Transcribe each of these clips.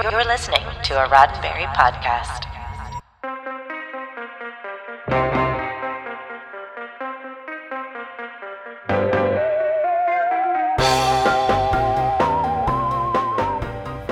You're listening to a Roddenberry podcast.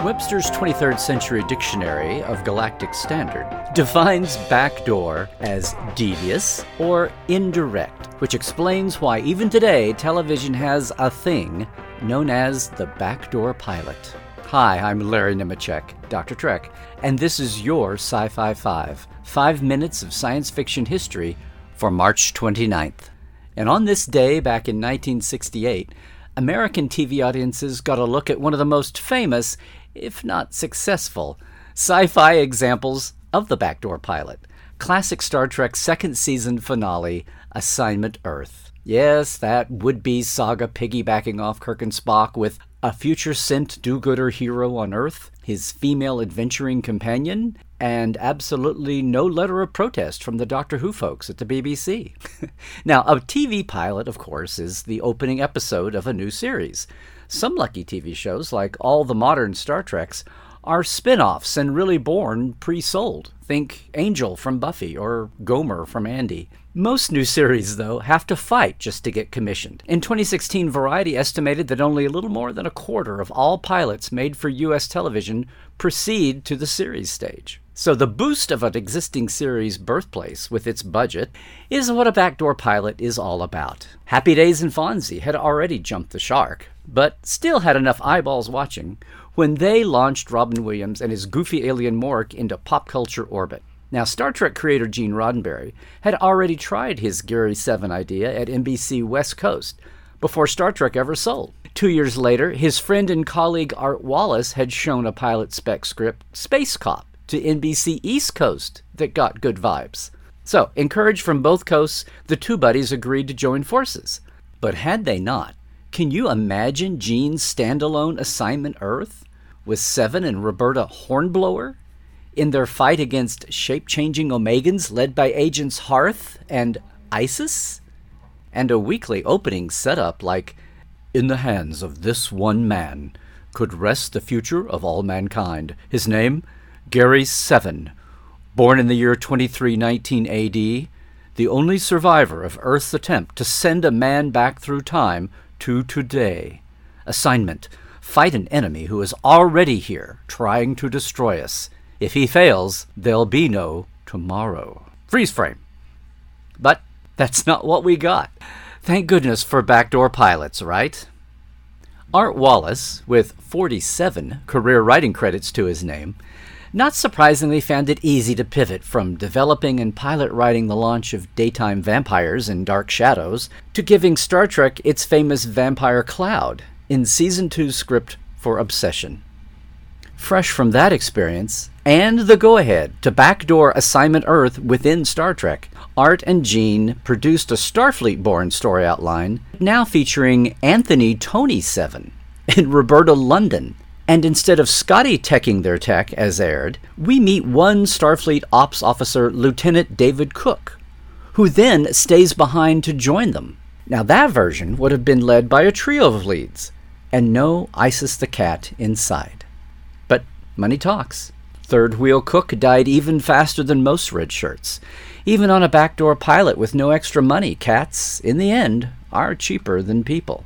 Webster's 23rd Century Dictionary of Galactic Standard defines backdoor as devious or indirect, which explains why even today television has a thing known as the backdoor pilot. Hi, I'm Larry Nemecek, Dr. Trek, and this is your Sci Fi 5, five minutes of science fiction history for March 29th. And on this day, back in 1968, American TV audiences got a look at one of the most famous, if not successful, sci fi examples of the backdoor pilot classic Star Trek second season finale, Assignment Earth. Yes, that would be saga piggybacking off Kirk and Spock with a future sent do gooder hero on Earth, his female adventuring companion, and absolutely no letter of protest from the Doctor Who folks at the BBC. now, a TV pilot, of course, is the opening episode of a new series. Some lucky TV shows, like all the modern Star Treks, are spin offs and really born pre sold. Think Angel from Buffy or Gomer from Andy. Most new series, though, have to fight just to get commissioned. In 2016, Variety estimated that only a little more than a quarter of all pilots made for U.S. television proceed to the series stage. So, the boost of an existing series' birthplace with its budget is what a backdoor pilot is all about. Happy Days and Fonzie had already jumped the shark, but still had enough eyeballs watching when they launched Robin Williams and his goofy alien Mork into pop culture orbit. Now, Star Trek creator Gene Roddenberry had already tried his Gary 7 idea at NBC West Coast before Star Trek ever sold. Two years later, his friend and colleague Art Wallace had shown a pilot spec script, Space Cop, to NBC East Coast that got good vibes. So, encouraged from both coasts, the two buddies agreed to join forces. But had they not, can you imagine Gene's standalone assignment Earth with Seven and Roberta Hornblower in their fight against shape changing Omegans led by agents Hearth and Isis? And a weekly opening setup like, In the hands of this one man could rest the future of all mankind. His name? Gary Seven. Born in the year 2319 AD, the only survivor of Earth's attempt to send a man back through time to today. Assignment Fight an enemy who is already here, trying to destroy us. If he fails, there'll be no tomorrow. Freeze frame. But that's not what we got. Thank goodness for backdoor pilots, right? Art Wallace, with 47 career writing credits to his name, not surprisingly found it easy to pivot from developing and pilot writing the launch of daytime vampires and dark shadows to giving Star Trek its famous vampire cloud in Season 2's script for Obsession. Fresh from that experience, and the go ahead to backdoor Assignment Earth within Star Trek, Art and Gene produced a Starfleet born story outline, now featuring Anthony Tony Seven and Roberta London. And instead of Scotty teching their tech as aired, we meet one Starfleet ops officer, Lieutenant David Cook, who then stays behind to join them. Now, that version would have been led by a trio of leads, and no Isis the cat inside. But money talks. Third wheel Cook died even faster than most red shirts. Even on a backdoor pilot with no extra money, cats, in the end, are cheaper than people.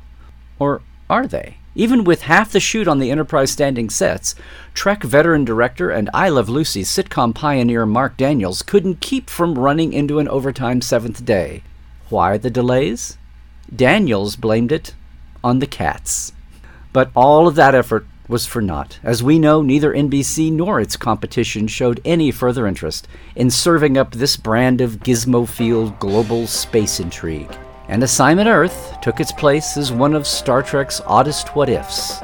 Or are they? Even with half the shoot on the Enterprise standing sets, Trek veteran director and I Love Lucy sitcom pioneer Mark Daniels couldn't keep from running into an overtime seventh day. Why the delays? Daniels blamed it on the cats. But all of that effort was for naught. As we know, neither NBC nor its competition showed any further interest in serving up this brand of gizmo-field global space intrigue. And Assignment Earth took its place as one of Star Trek's oddest what ifs.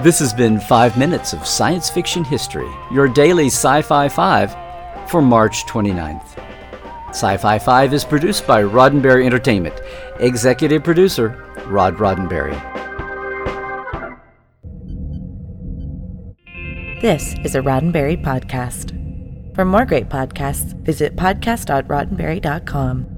This has been 5 minutes of science fiction history, your daily Sci Fi 5 for March 29th. Sci Fi 5 is produced by Roddenberry Entertainment. Executive producer, Rod Roddenberry. This is a Roddenberry podcast. For more great podcasts, visit podcast.roddenberry.com.